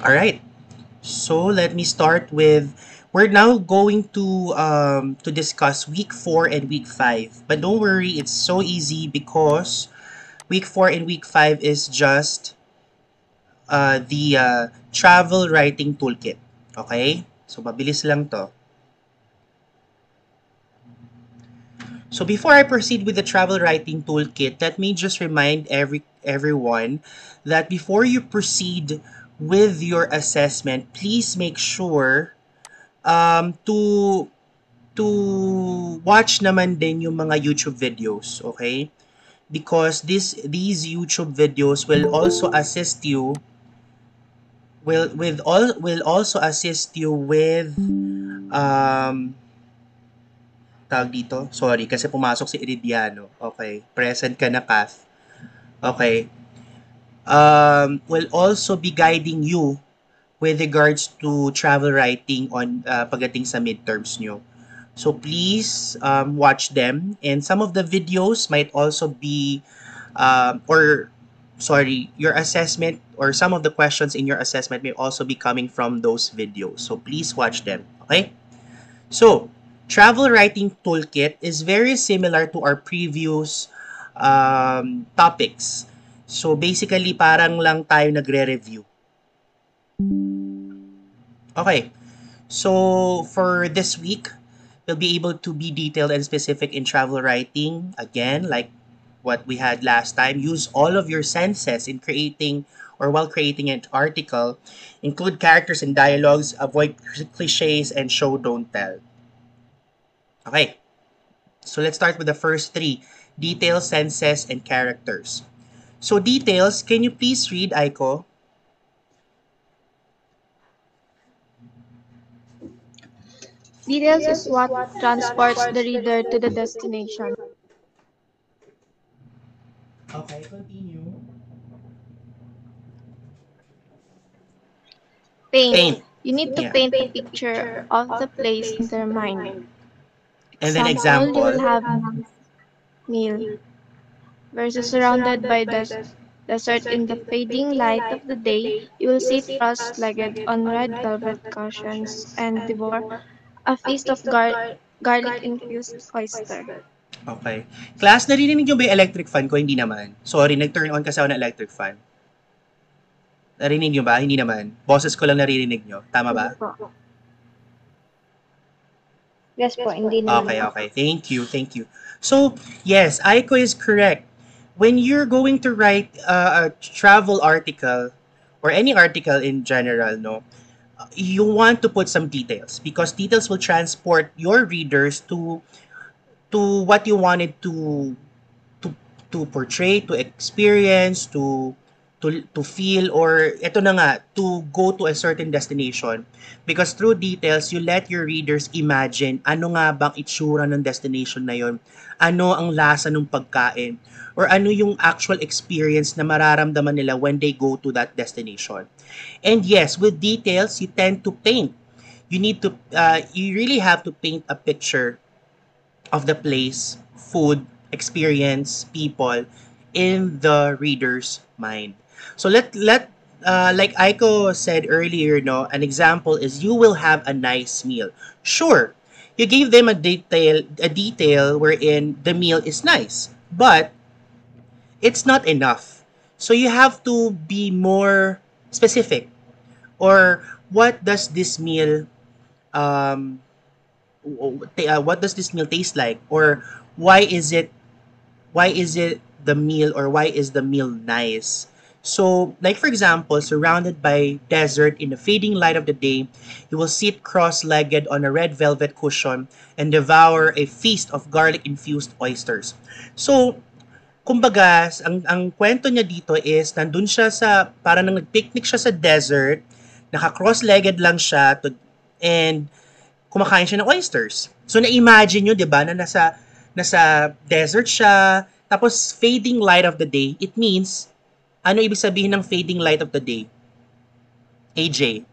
All right. So let me start with we're now going to um, to discuss week 4 and week 5. But don't worry, it's so easy because week 4 and week 5 is just uh, the uh, travel writing toolkit. Okay? So mabilis lang to. So before I proceed with the travel writing toolkit, let me just remind every everyone that before you proceed with your assessment, please make sure um, to to watch naman din yung mga YouTube videos, okay? Because this these YouTube videos will also assist you will with all will also assist you with um tawag dito? Sorry, kasi pumasok si Iridiano. Okay. Present ka na, Kath. Okay. Um, will also be guiding you with regards to travel writing on uh, pagdating sa midterms nyo. So please um, watch them. And some of the videos might also be, um, or sorry, your assessment or some of the questions in your assessment may also be coming from those videos. So please watch them. Okay? So, Travel Writing Toolkit is very similar to our previous um, topics. So basically, parang lang tayo nagre-review. Okay. So for this week, we'll be able to be detailed and specific in travel writing. Again, like what we had last time, use all of your senses in creating or while creating an article. Include characters and dialogues, avoid cliches, and show, don't tell. Okay. So let's start with the first three. Details, senses, and characters. So details, can you please read, Aiko? Details is what transports the reader to the destination. Okay, continue. Paint. Paint. You need to Yeah. paint a picture of the place in their mind. And then You example. will have meal versus surrounded by the desert in the fading light of the day. You will sit cross-legged on red velvet cushions and devour a feast of gar- garlic-infused oyster. Okay. Class, narinig niyo ba yung electric fan ko? Hindi naman. Sorry, nag-turn on kasi ako ng electric fan. Narinig niyo ba? Hindi naman. Boses ko lang naririnig niyo. Tama ba? Yes po, hindi naman. Okay, okay. Thank you, thank you. So, yes, Aiko is correct. When you're going to write uh, a travel article or any article in general, no, you want to put some details because details will transport your readers to to what you wanted to to to portray, to experience, to to to feel or ito na nga to go to a certain destination. Because through details you let your readers imagine ano nga bang itsura ng destination na yon ano ang lasa ng pagkain. Or ano yung actual experience na mararamdaman nila when they go to that destination. And yes with details you tend to paint. You need to uh, you really have to paint a picture of the place food experience people in the reader's mind so let let uh, like Aiko said earlier, no, an example is you will have a nice meal. Sure, you gave them a detail a detail wherein the meal is nice, but it's not enough. So you have to be more specific. Or what does this meal um uh, what does this meal taste like or why is it why is it the meal or why is the meal nice so like for example surrounded by desert in the fading light of the day you will sit cross-legged on a red velvet cushion and devour a feast of garlic infused oysters so kumbaga ang ang kwento niya dito is nandun siya sa parang nang nag-picnic siya sa desert naka cross-legged lang siya to, and kumakain siya ng oysters. So na-imagine nyo, 'di ba, na nasa nasa desert siya, tapos fading light of the day. It means ano ibig sabihin ng fading light of the day? AJ.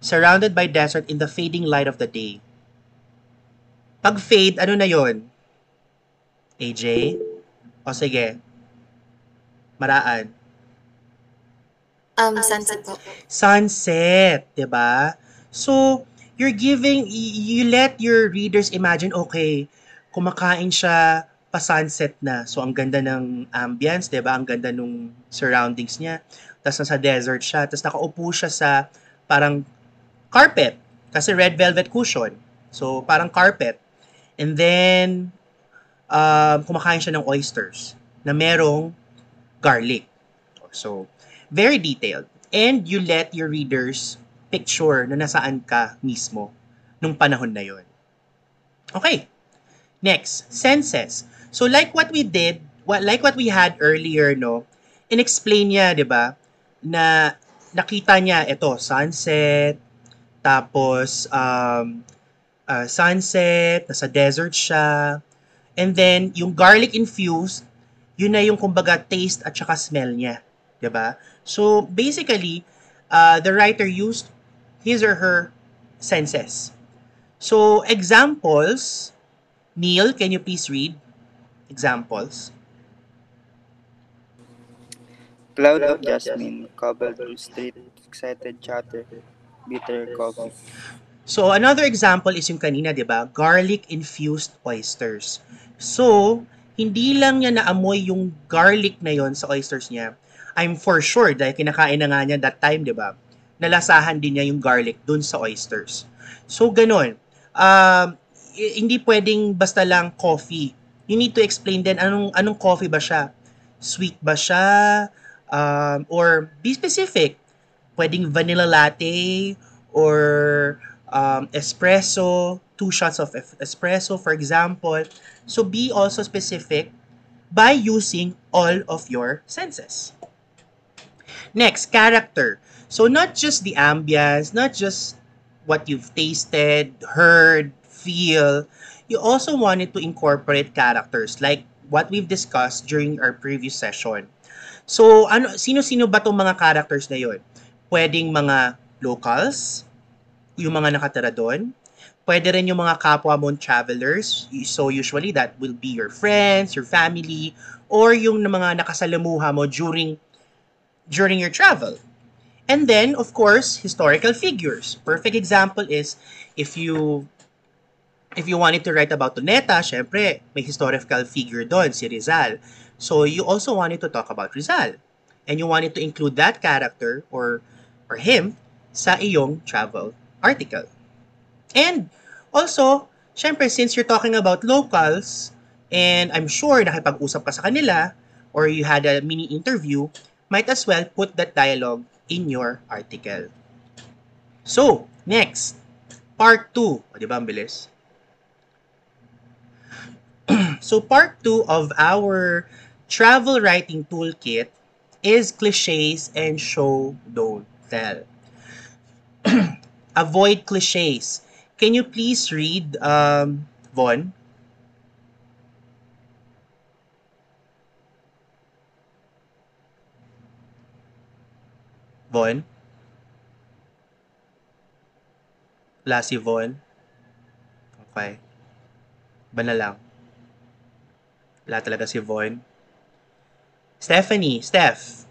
Surrounded by desert in the fading light of the day. Pag fade, ano na yon? AJ? O sige. Maraan. Um, sunset po. Sunset, 'di ba? So, you're giving you let your readers imagine, okay, kumakain siya pa sunset na. So, ang ganda ng ambience, 'di ba? Ang ganda nung surroundings niya. Tapos nasa desert siya. Tapos nakaupo siya sa parang carpet. Kasi red velvet cushion. So, parang carpet. And then, um, kumakain siya ng oysters na merong garlic. So, very detailed. And you let your readers picture na nasaan ka mismo nung panahon na yon. Okay. Next, senses. So like what we did, what like what we had earlier, no, in-explain niya, 'di ba, na nakita niya ito, sunset, tapos um, uh, sunset, nasa desert siya, and then yung garlic infused, yun na yung kumbaga taste at saka smell niya, ba? So basically, uh, the writer used his or her senses. So examples, Neil, can you please read examples? Cloud of jasmine, cobbled through street, excited chatter, bitter coffee. So, another example is yung kanina, di ba? Garlic-infused oysters. So, hindi lang niya naamoy yung garlic na yon sa oysters niya. I'm for sure, dahil kinakain na nga niya that time, di ba? Nalasahan din niya yung garlic dun sa oysters. So, ganun. I- hindi pwedeng basta lang coffee. You need to explain din anong, anong coffee ba siya. Sweet ba siya? Um, or be specific. Pwedeng vanilla latte or um, espresso, two shots of espresso, for example. So be also specific by using all of your senses. Next, character. So not just the ambience, not just what you've tasted, heard, feel. You also wanted to incorporate characters like what we've discussed during our previous session. So, ano, sino-sino ba tong mga characters na yon? Pwedeng mga locals, yung mga nakatira doon. Pwede rin yung mga kapwa mong travelers. So, usually that will be your friends, your family, or yung mga nakasalamuha mo during during your travel. And then, of course, historical figures. Perfect example is if you if you wanted to write about Tuneta, syempre, may historical figure doon, si Rizal. So, you also wanted to talk about Rizal. And you wanted to include that character or or him sa iyong travel article. And also, syempre, since you're talking about locals, and I'm sure nakipag-usap ka sa kanila, or you had a mini interview, might as well put that dialogue in your article. So, next, part 2. O, di ba, ang bilis? So, part 2 of our travel writing toolkit is cliches and show, don't tell. Avoid cliches. Can you please read, um, Von? Von? Wala? Okay. Ba? Wala talaga si Von? Stephanie, Steph.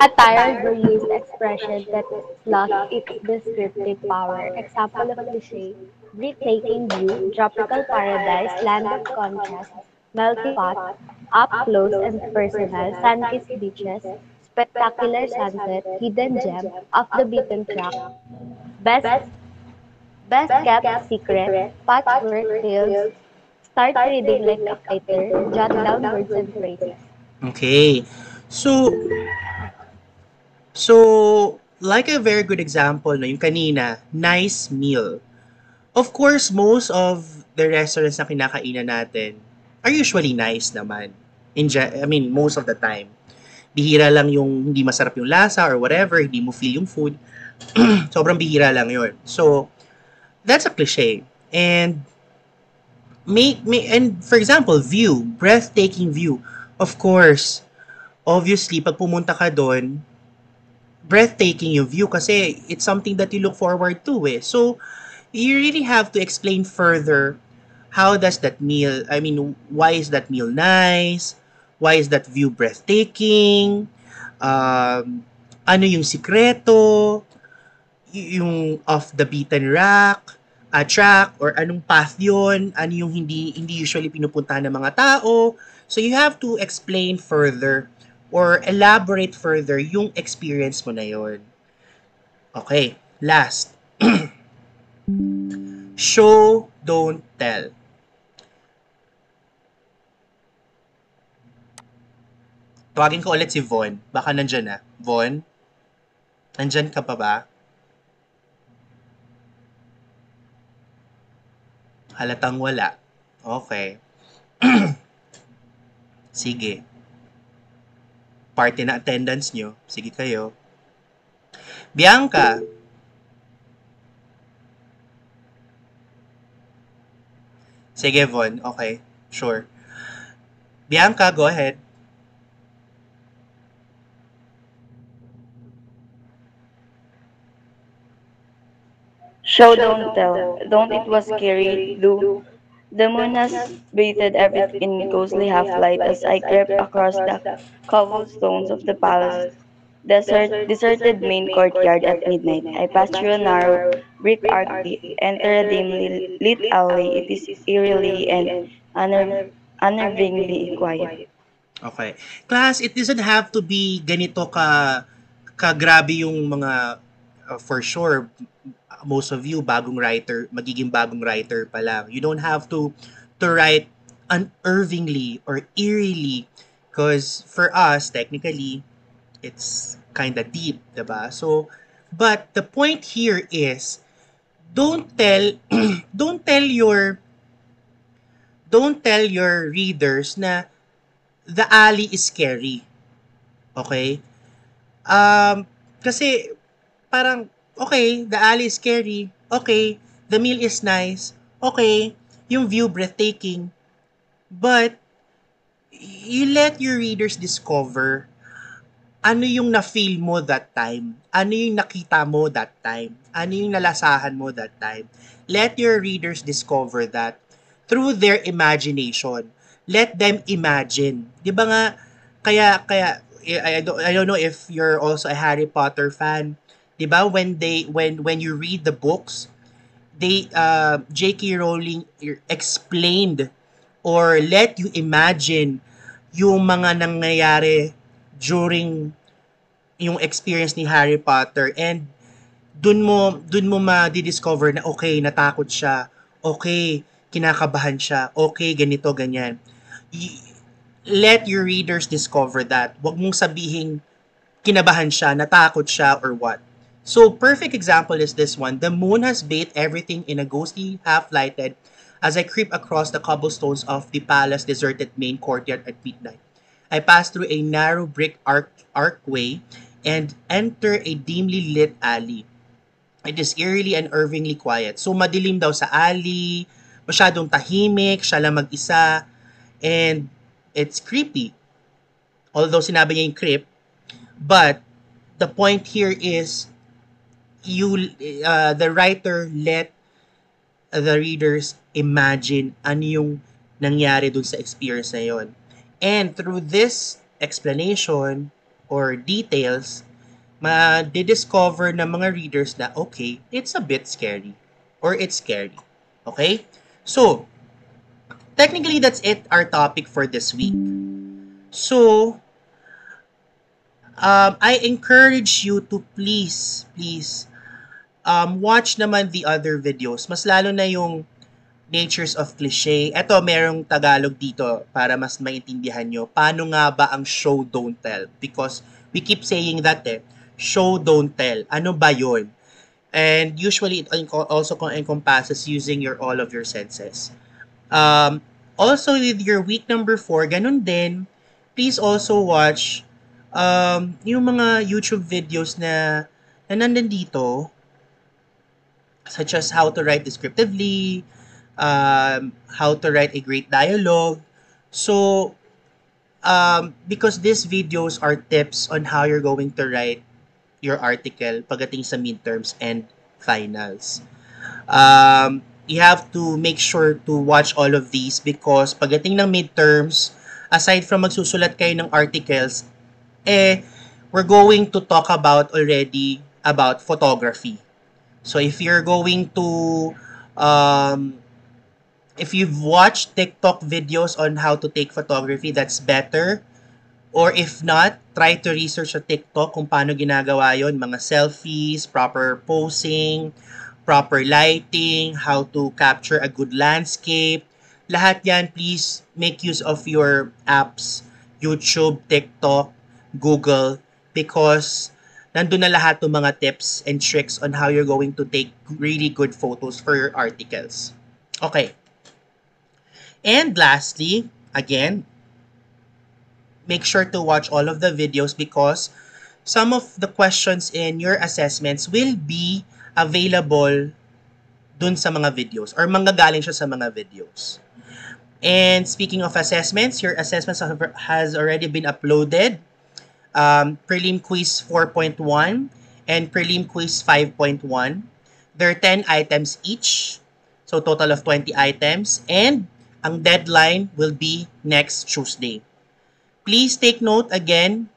A tired or expression that lost its descriptive power. Example of cliche, breathtaking view, tropical paradise, land of contrast, melting pot, up close and personal, sun-kissed beaches, spectacular sunset, hidden gem, off the beaten track, best best kept secret, patchwork tales, start reading like a fighter, jot down words and phrases. Okay. So, so, like a very good example, no, yung kanina, nice meal. Of course, most of the restaurants na kinakainan natin are usually nice naman. In ge- I mean, most of the time. Bihira lang yung hindi masarap yung lasa or whatever, hindi mo feel yung food. Sobrang bihira lang yun. So, that's a cliche. And may, may and for example, view, breathtaking view. Of course, obviously, pag pumunta ka doon, breathtaking yung view kasi it's something that you look forward to eh. So, you really have to explain further how does that meal, I mean, why is that meal nice? Why is that view breathtaking? Um, ano yung sikreto? Yung off the beaten rack, uh, track, or anong path yun? Ano yung hindi, hindi usually pinupuntahan ng mga tao? So you have to explain further or elaborate further yung experience mo na yun. Okay, last. Show, don't tell. Tawagin ko ulit si Von. Baka nandyan na. Von? Nandyan ka pa ba? Halatang wala. Okay. Sige. Party na attendance nyo. Sige kayo. Bianca. Sige, Von. Okay. Sure. Bianca, go ahead. Show, don't tell. Don't it was scary, do. The moon has bathed everything in ghostly half-light as I crept across the cobblestones of the palace. Desert, deserted main courtyard at midnight. I passed through a narrow brick archway, enter a dimly lit alley. It is eerily and unner- unnervingly quiet. Okay. Class, it doesn't have to be ganito ka kagrabe yung mga uh, for sure most of you bagong writer, magiging bagong writer pa lang. You don't have to to write unnervingly or eerily because for us technically it's kind of deep, 'di ba? So but the point here is don't tell don't tell your don't tell your readers na the alley is scary. Okay? Um, kasi parang, okay, the alley is scary. Okay, the meal is nice. Okay, yung view breathtaking. But, you let your readers discover ano yung na-feel mo that time. Ano yung nakita mo that time. Ano yung nalasahan mo that time. Let your readers discover that through their imagination let them imagine. 'Di ba nga kaya kaya I, don't I don't know if you're also a Harry Potter fan. 'Di ba when they when when you read the books, they uh J.K. Rowling explained or let you imagine yung mga nangyayari during yung experience ni Harry Potter and dun mo dun mo ma-discover na okay natakot siya okay kinakabahan siya okay ganito ganyan y- let your readers discover that. Huwag mong sabihin kinabahan siya, natakot siya, or what. So, perfect example is this one. The moon has bathed everything in a ghostly half-lighted as I creep across the cobblestones of the palace deserted main courtyard at midnight. I pass through a narrow brick arc archway and enter a dimly lit alley. It is eerily and irvingly quiet. So, madilim daw sa alley, masyadong tahimik, siya lang mag-isa, and it's creepy. Although sinabi niya yung creep, but the point here is you uh, the writer let the readers imagine ano yung nangyari dun sa experience na yon. And through this explanation or details, ma-discover ng mga readers na okay, it's a bit scary or it's scary. Okay? So, technically that's it our topic for this week. So, um, I encourage you to please, please, um, watch naman the other videos. Mas lalo na yung Natures of Cliche. Ito, merong Tagalog dito para mas maintindihan nyo. Paano nga ba ang show, don't tell? Because we keep saying that eh. Show, don't tell. Ano ba yon? And usually, it also encompasses using your all of your senses. Um, also, with your week number 4, ganun din, please also watch um, yung mga YouTube videos na, na nandun dito, such as how to write descriptively, um, how to write a great dialogue. So, um, because these videos are tips on how you're going to write your article pagdating sa midterms and finals. Um, you have to make sure to watch all of these because pagdating ng midterms, aside from magsusulat kayo ng articles, eh, we're going to talk about already about photography. So if you're going to, um, if you've watched TikTok videos on how to take photography, that's better. Or if not, try to research sa TikTok kung paano ginagawa yon mga selfies, proper posing, proper lighting, how to capture a good landscape. Lahat yan, please make use of your apps, YouTube, TikTok, Google, because nandun na lahat ng mga tips and tricks on how you're going to take really good photos for your articles. Okay. And lastly, again, make sure to watch all of the videos because some of the questions in your assessments will be available dun sa mga videos or manggagaling siya sa mga videos. And speaking of assessments, your assessments have- has already been uploaded. Um, prelim quiz 4.1 and prelim quiz 5.1. There are 10 items each. So total of 20 items. And ang deadline will be next Tuesday. Please take note again,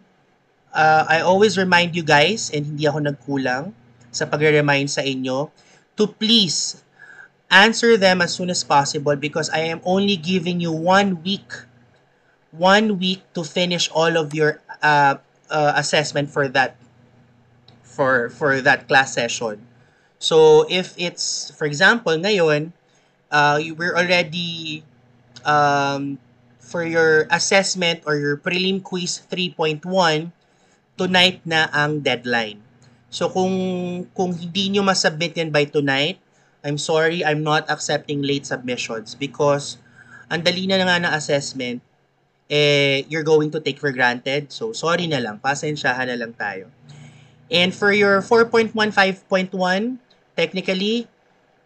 uh, I always remind you guys, and hindi ako nagkulang sa pagre-remind sa inyo, to please answer them as soon as possible because I am only giving you one week, one week to finish all of your uh, uh, assessment for that, for for that class session. So if it's, for example, ngayon, uh, we're already um, for your assessment or your prelim quiz 3.1, tonight na ang deadline. So kung kung hindi nyo masubmit yan by tonight, I'm sorry, I'm not accepting late submissions because ang dali na nga na assessment, eh, you're going to take for granted. So, sorry na lang. Pasensyahan na lang tayo. And for your 4.1, 5.1, technically,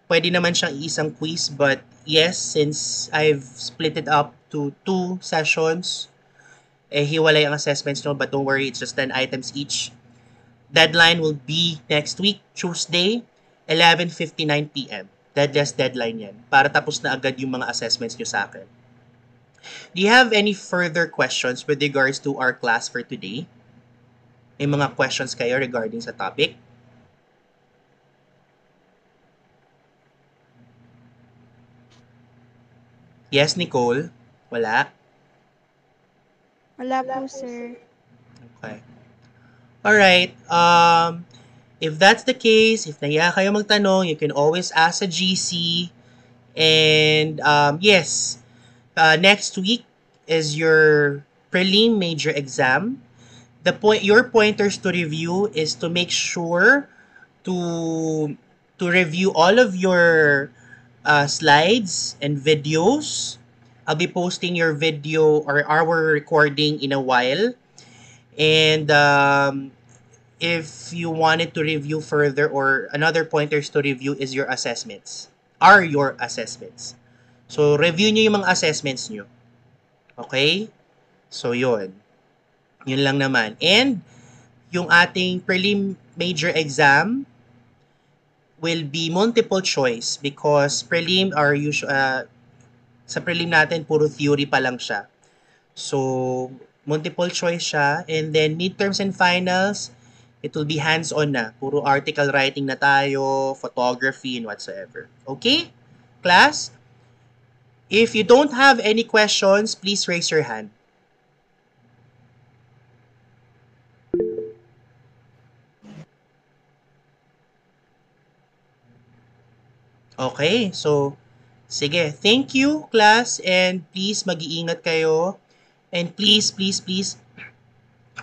pwede naman siyang isang quiz but yes, since I've split it up to two sessions, eh, hiwalay ang assessments no, but don't worry, it's just 10 items each. Deadline will be next week, Tuesday, 11.59 p.m. Deadless deadline yan. Para tapos na agad yung mga assessments nyo sa akin. Do you have any further questions with regards to our class for today? May mga questions kayo regarding sa topic? Yes, Nicole? Wala? Wala po, sir. Okay. Alright. Um, if that's the case, if nahiya kayo magtanong, you can always ask a GC. And um, yes, uh, next week is your prelim major exam. The point, your pointers to review is to make sure to to review all of your uh, slides and videos. I'll be posting your video or our recording in a while. And um, if you wanted to review further or another pointers to review is your assessments. Are your assessments. So, review nyo yung mga assessments nyo. Okay? So, yun. Yun lang naman. And, yung ating prelim major exam will be multiple choice because prelim are usual, uh, sa prelim natin, puro theory pa lang siya. So, multiple choice siya. And then, midterms and finals, it will be hands-on na. Puro article writing na tayo, photography, and whatsoever. Okay? Class? If you don't have any questions, please raise your hand. Okay, so sige, thank you class and please mag-iingat kayo. And please please please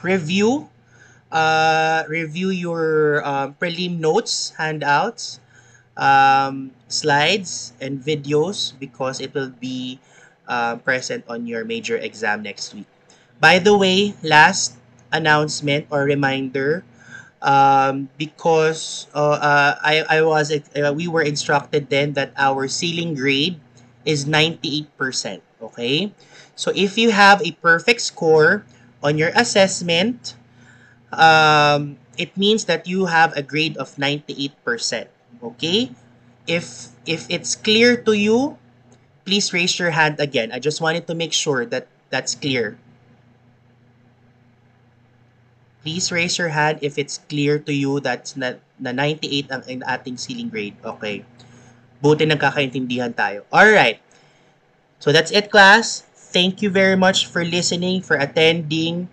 review uh review your um, prelim notes, handouts, um, slides and videos because it will be uh, present on your major exam next week. By the way, last announcement or reminder um, because uh, uh, I, I was uh, we were instructed then that our ceiling grade is 98%. Okay? So if you have a perfect score on your assessment, um, it means that you have a grade of 98%. Okay? If if it's clear to you, please raise your hand again. I just wanted to make sure that that's clear. Please raise your hand if it's clear to you that's na, na 98 ang, ang ating ceiling grade. Okay. Buti nagkakaintindihan tayo. Alright. So that's it, class. Thank you very much for listening, for attending,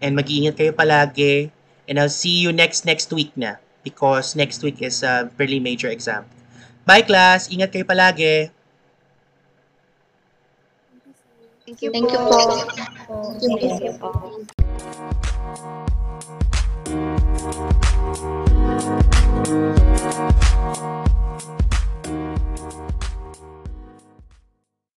and mag-iingat kayo palagi. And I'll see you next next week na because next week is a fairly major exam. Bye, class. Ingat kayo palagi. Thank you Thank you po. po. Thank you po. Thank you po.